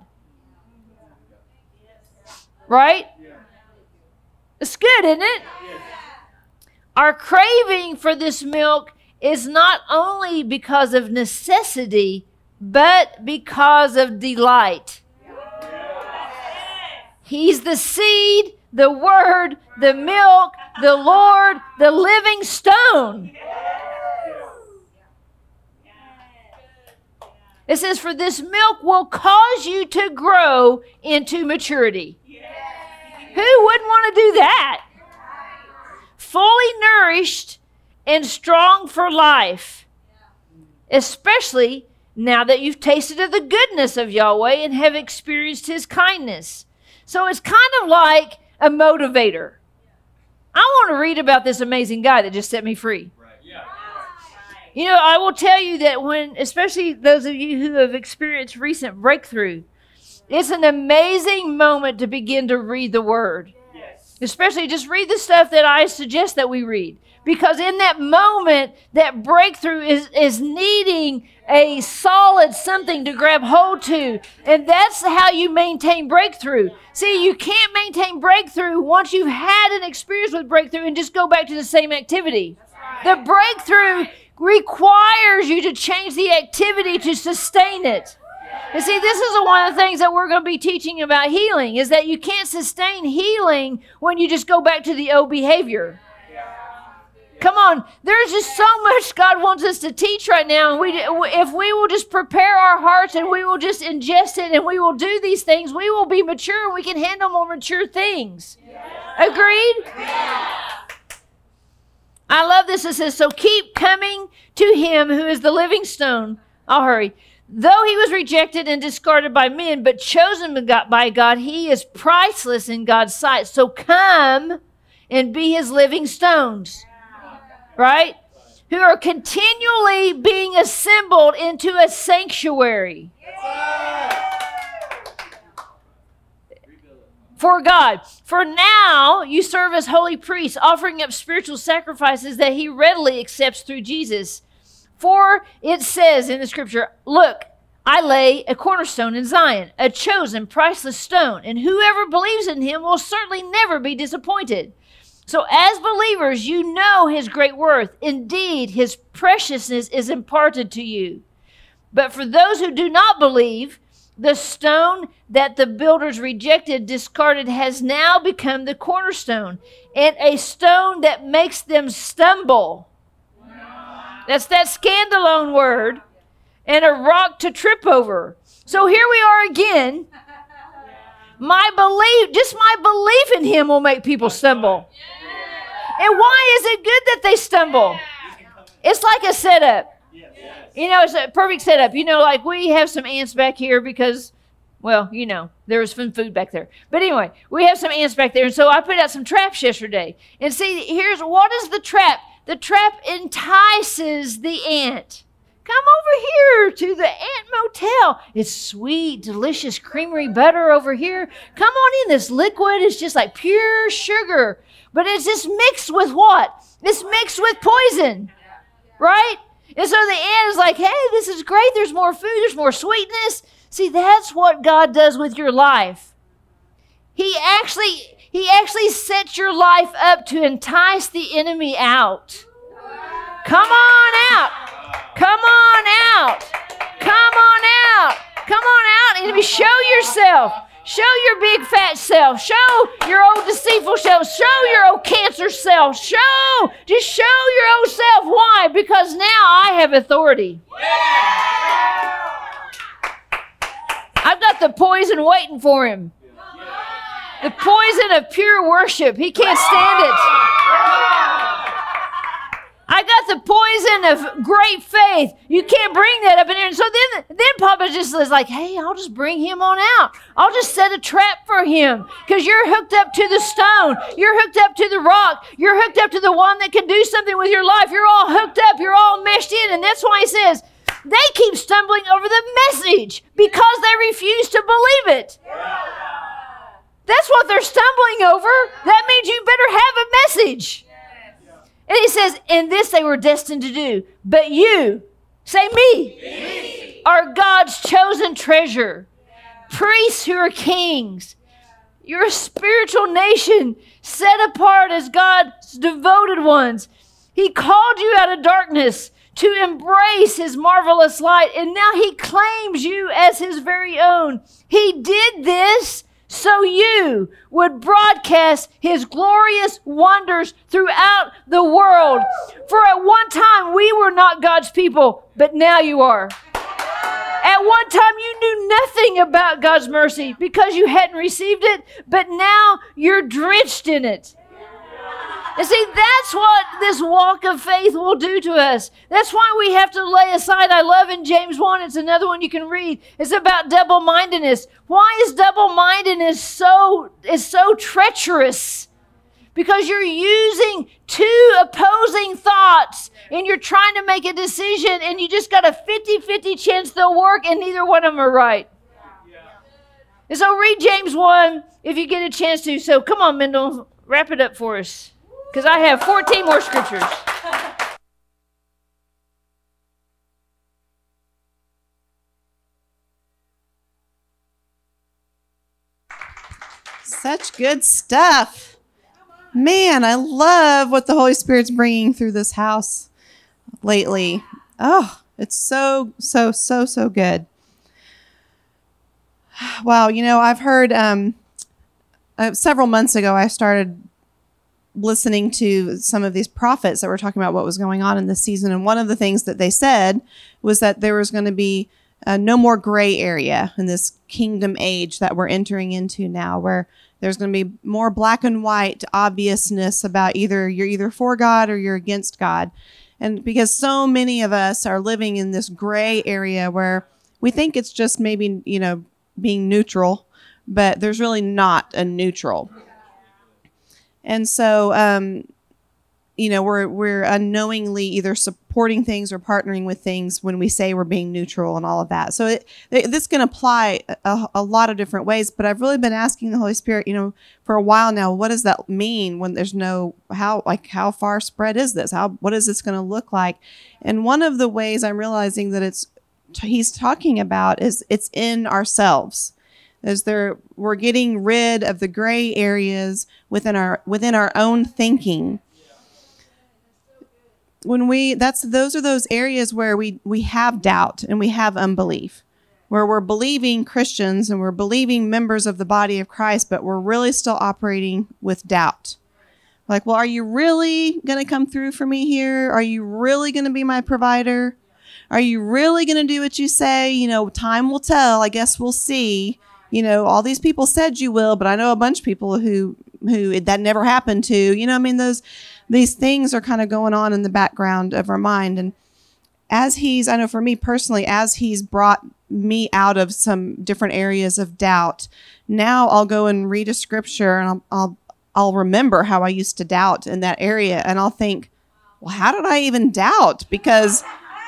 Speaker 2: Right? It's good, isn't it? Our craving for this milk is not only because of necessity, but because of delight. He's the seed, the word, the milk, the Lord, the living stone. It says, For this milk will cause you to grow into maturity. Who wouldn't want to do that? Fully nourished and strong for life, especially now that you've tasted of the goodness of Yahweh and have experienced his kindness. So it's kind of like a motivator. I want to read about this amazing guy that just set me free.
Speaker 3: Right.
Speaker 2: You know, I will tell you that when, especially those of you who have experienced recent breakthrough, it's an amazing moment to begin to read the Word.
Speaker 3: Yes.
Speaker 2: Especially just read the stuff that I suggest that we read. Because in that moment, that breakthrough is, is needing a solid something to grab hold to. And that's how you maintain breakthrough. See, you can't maintain breakthrough once you've had an experience with breakthrough and just go back to the same activity. The breakthrough requires you to change the activity to sustain it. And see, this is one of the things that we're going to be teaching about healing is that you can't sustain healing when you just go back to the old behavior. Come on, there's just so much God wants us to teach right now, and we, if we will just prepare our hearts and we will just ingest it and we will do these things, we will be mature and we can handle more mature things. Agreed? I love this. It says, "So keep coming to Him who is the living stone." I'll hurry. Though he was rejected and discarded by men, but chosen by God, he is priceless in God's sight. So come and be his living stones. Right? who are continually being assembled into a sanctuary. For God. For now you serve as holy priests, offering up spiritual sacrifices that he readily accepts through Jesus. For it says in the scripture, Look, I lay a cornerstone in Zion, a chosen, priceless stone, and whoever believes in him will certainly never be disappointed. So, as believers, you know his great worth. Indeed, his preciousness is imparted to you. But for those who do not believe, the stone that the builders rejected, discarded, has now become the cornerstone, and a stone that makes them stumble. That's that skandalon word, and a rock to trip over. So here we are again. My belief, just my belief in him will make people stumble. And why is it good that they stumble? It's like a setup. You know, it's a perfect setup. You know, like we have some ants back here because, well, you know, there was some food back there. But anyway, we have some ants back there. And so I put out some traps yesterday. And see, here's what is the trap? The trap entices the ant. Come over here to the Ant Motel. It's sweet, delicious, creamery butter over here. Come on in. This liquid is just like pure sugar, but it's just mixed with what? It's mixed with poison, right? And so the ant is like, hey, this is great. There's more food, there's more sweetness. See, that's what God does with your life. He actually he actually sets your life up to entice the enemy out. Come on out. Come on out. Come on out. Come on out and show yourself. Show your big fat self. Show your old deceitful self. Show your old cancer self. Show, just show your old self. Why? Because now I have authority. I've got the poison waiting for him. The poison of pure worship. He can't stand it. I got the poison of great faith. You can't bring that up in here. And so then, then Papa just is like, hey, I'll just bring him on out. I'll just set a trap for him because you're hooked up to the stone. You're hooked up to the rock. You're hooked up to the one that can do something with your life. You're all hooked up. You're all meshed in. And that's why he says, they keep stumbling over the message because they refuse to believe it. That's what they're stumbling over. That means you better have a message. And he says, In this they were destined to do. But you, say me, me. are God's chosen treasure, priests who are kings. You're a spiritual nation set apart as God's devoted ones. He called you out of darkness to embrace his marvelous light, and now he claims you as his very own. He did this so you would broadcast his glorious wonders throughout the world. For at one time we were not God's people, but now you are. At one time you knew nothing about God's mercy because you hadn't received it, but now you're drenched in it. And see, that's what this walk of faith will do to us. That's why we have to lay aside. I love in James 1, it's another one you can read. It's about double mindedness. Why is double mindedness so, is so treacherous? Because you're using two opposing thoughts and you're trying to make a decision and you just got a 50 50 chance they'll work and neither one of them are right. And so read James 1 if you get a chance to. So come on, Mendel, wrap it up for us because I have 14 more scriptures.
Speaker 4: Such good stuff. Man, I love what the Holy Spirit's bringing through this house lately. Oh, it's so, so, so, so good. Wow, you know, I've heard um, uh, several months ago, I started listening to some of these prophets that were talking about what was going on in this season. And one of the things that they said was that there was going to be uh, no more gray area in this kingdom age that we're entering into now, where there's going to be more black and white obviousness about either you're either for God or you're against God. And because so many of us are living in this gray area where we think it's just maybe, you know, being neutral, but there's really not a neutral. And so um, you know we're we're unknowingly either supporting things or partnering with things when we say we're being neutral and all of that. So it, it this can apply a, a lot of different ways but i've really been asking the holy spirit you know for a while now what does that mean when there's no how like how far spread is this? How what is this going to look like? And one of the ways i'm realizing that it's he's talking about is it's in ourselves is there we're getting rid of the gray areas within our within our own thinking. When we that's those are those areas where we we have doubt and we have unbelief where we're believing Christians and we're believing members of the body of Christ but we're really still operating with doubt. Like well are you really going to come through for me here? Are you really going to be my provider? Are you really going to do what you say? You know time will tell. I guess we'll see you know all these people said you will but i know a bunch of people who who that never happened to you know i mean those these things are kind of going on in the background of our mind. And as he's, I know for me personally, as he's brought me out of some different areas of doubt, now I'll go and read a scripture and I'll, I'll, I'll remember how I used to doubt in that area. And I'll think, well, how did I even doubt? Because,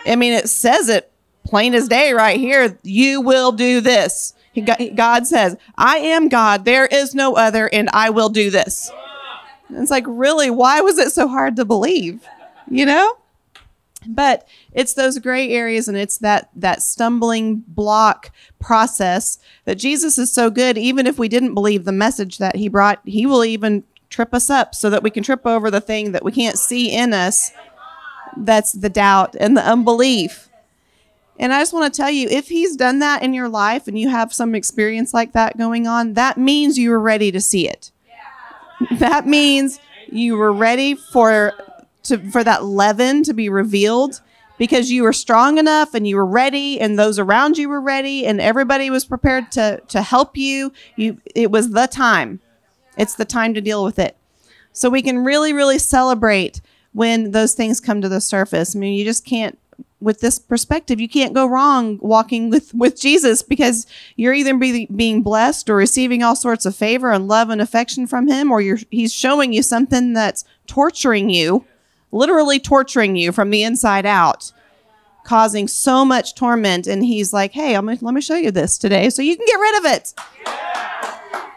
Speaker 4: I mean, it says it plain as day right here. You will do this. God says, I am God. There is no other, and I will do this. It's like, really, why was it so hard to believe? You know? But it's those gray areas and it's that that stumbling block process that Jesus is so good even if we didn't believe the message that he brought, he will even trip us up so that we can trip over the thing that we can't see in us. That's the doubt and the unbelief. And I just want to tell you if he's done that in your life and you have some experience like that going on, that means you were ready to see it. Yeah. (laughs) that means you were ready for to for that leaven to be revealed because you were strong enough and you were ready and those around you were ready and everybody was prepared to to help you you it was the time it's the time to deal with it so we can really really celebrate when those things come to the surface i mean you just can't with this perspective, you can't go wrong walking with, with Jesus because you're either be, being blessed or receiving all sorts of favor and love and affection from him, or you're, he's showing you something that's torturing you, literally torturing you from the inside out, causing so much torment. And he's like, hey, I'm, let me show you this today so you can get rid of it.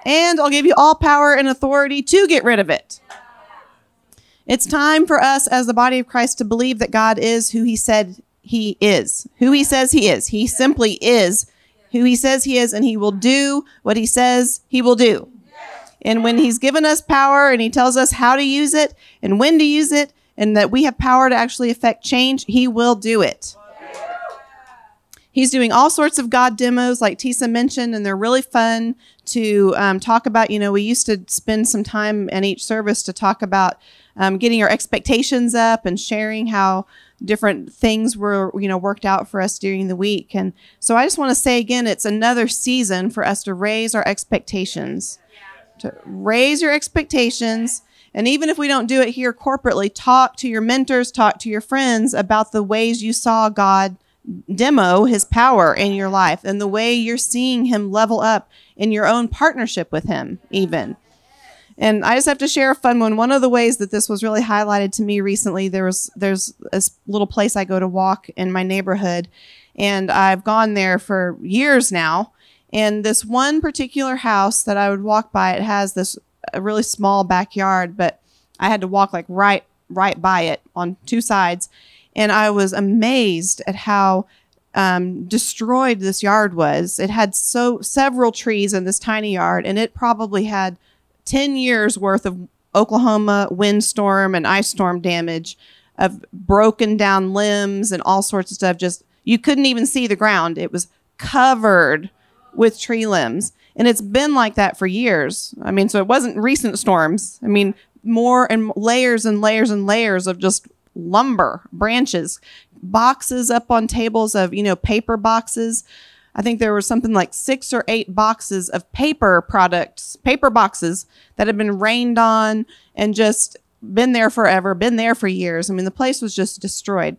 Speaker 4: And I'll give you all power and authority to get rid of it. It's time for us as the body of Christ to believe that God is who he said he is, who he says he is. He simply is who he says he is, and he will do what he says he will do. And when he's given us power and he tells us how to use it and when to use it, and that we have power to actually affect change, he will do it. He's doing all sorts of God demos, like Tisa mentioned, and they're really fun to um, talk about. You know, we used to spend some time in each service to talk about um, getting our expectations up and sharing how different things were you know worked out for us during the week. And so i just want to say again it's another season for us to raise our expectations. To raise your expectations. And even if we don't do it here corporately talk to your mentors talk to your friends about the ways you saw god demo his power in your life and the way you're seeing him level up in your own partnership with him even and I just have to share a fun one. One of the ways that this was really highlighted to me recently, there was there's a little place I go to walk in my neighborhood, and I've gone there for years now. And this one particular house that I would walk by, it has this a really small backyard, but I had to walk like right right by it on two sides, and I was amazed at how um, destroyed this yard was. It had so several trees in this tiny yard, and it probably had 10 years worth of Oklahoma windstorm and ice storm damage of broken down limbs and all sorts of stuff. Just you couldn't even see the ground. It was covered with tree limbs. And it's been like that for years. I mean, so it wasn't recent storms. I mean, more and layers and layers and layers of just lumber, branches, boxes up on tables of, you know, paper boxes I think there was something like six or eight boxes of paper products, paper boxes that had been rained on and just been there forever, been there for years. I mean, the place was just destroyed.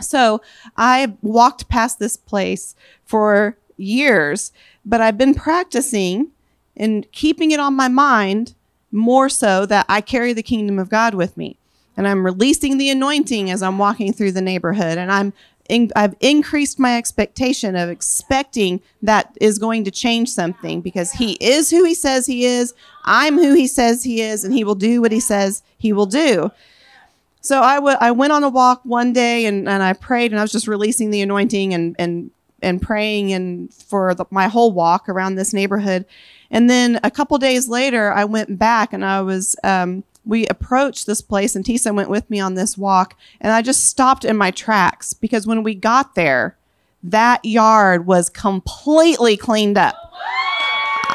Speaker 4: So I walked past this place for years, but I've been practicing and keeping it on my mind more so that I carry the kingdom of God with me. and I'm releasing the anointing as I'm walking through the neighborhood and I'm in, I've increased my expectation of expecting that is going to change something because he is who he says he is. I'm who he says he is, and he will do what he says he will do. So I, w- I went on a walk one day and, and I prayed and I was just releasing the anointing and, and, and praying and for the, my whole walk around this neighborhood. And then a couple days later, I went back and I was, um, we approached this place and Tisa went with me on this walk and I just stopped in my tracks because when we got there, that yard was completely cleaned up.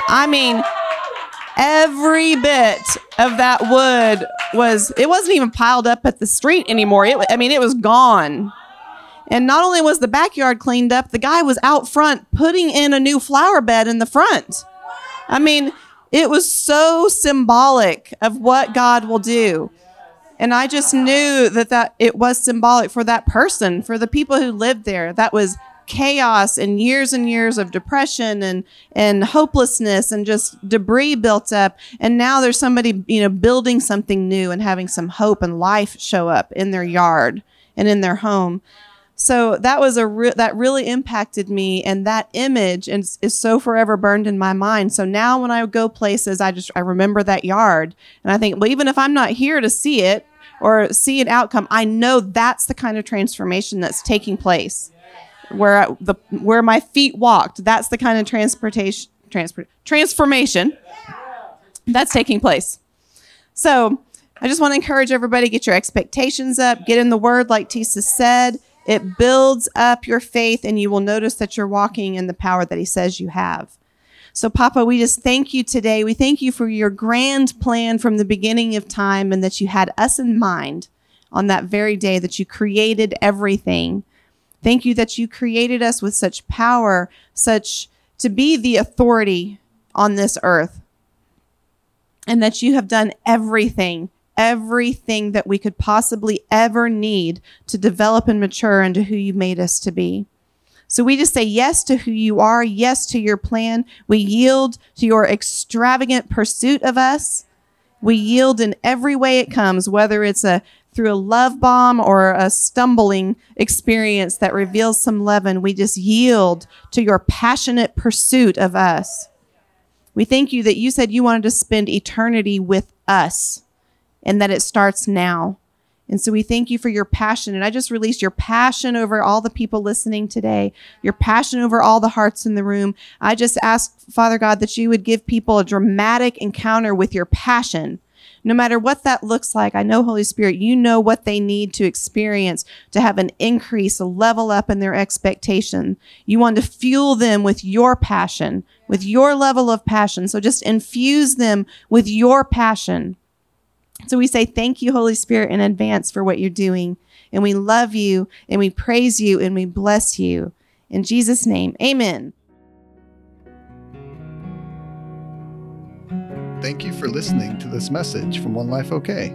Speaker 4: I mean, every bit of that wood was it wasn't even piled up at the street anymore. It, i mean it was gone. And not only was the backyard cleaned up the guy was out front putting in a new flower bed in the front. I mean it was so symbolic of what god will do. And i just knew that that it was symbolic for that person for the people who lived there. That was chaos and years and years of depression and and hopelessness and just debris built up. And now there's somebody you know building something new and having some hope and life show up in their yard and in their home so that was a re- that really impacted me and that image is, is so forever burned in my mind so now when i go places i just i remember that yard and i think well even if i'm not here to see it or see an outcome i know that's the kind of transformation that's taking place where the where my feet walked. That's the kind of transportation transport transformation that's taking place. So I just want to encourage everybody get your expectations up, get in the word like Tisa said. It builds up your faith and you will notice that you're walking in the power that he says you have. So, Papa, we just thank you today. We thank you for your grand plan from the beginning of time and that you had us in mind on that very day that you created everything. Thank you that you created us with such power, such to be the authority on this earth, and that you have done everything, everything that we could possibly ever need to develop and mature into who you made us to be. So we just say yes to who you are, yes to your plan. We yield to your extravagant pursuit of us. We yield in every way it comes, whether it's a through a love bomb or a stumbling experience that reveals some leaven, we just yield to your passionate pursuit of us. We thank you that you said you wanted to spend eternity with us and that it starts now. And so we thank you for your passion. And I just released your passion over all the people listening today, your passion over all the hearts in the room. I just ask, Father God, that you would give people a dramatic encounter with your passion no matter what that looks like, I know, Holy Spirit, you know what they need to experience to have an increase, a level up in their expectation. You want to fuel them with your passion, with your level of passion. So just infuse them with your passion. So we say thank you, Holy Spirit, in advance for what you're doing. And we love you and we praise you and we bless you. In Jesus' name, amen.
Speaker 1: Thank you for listening to this message from One Life OK.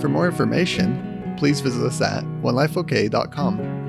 Speaker 1: For more information, please visit us at onelifeok.com.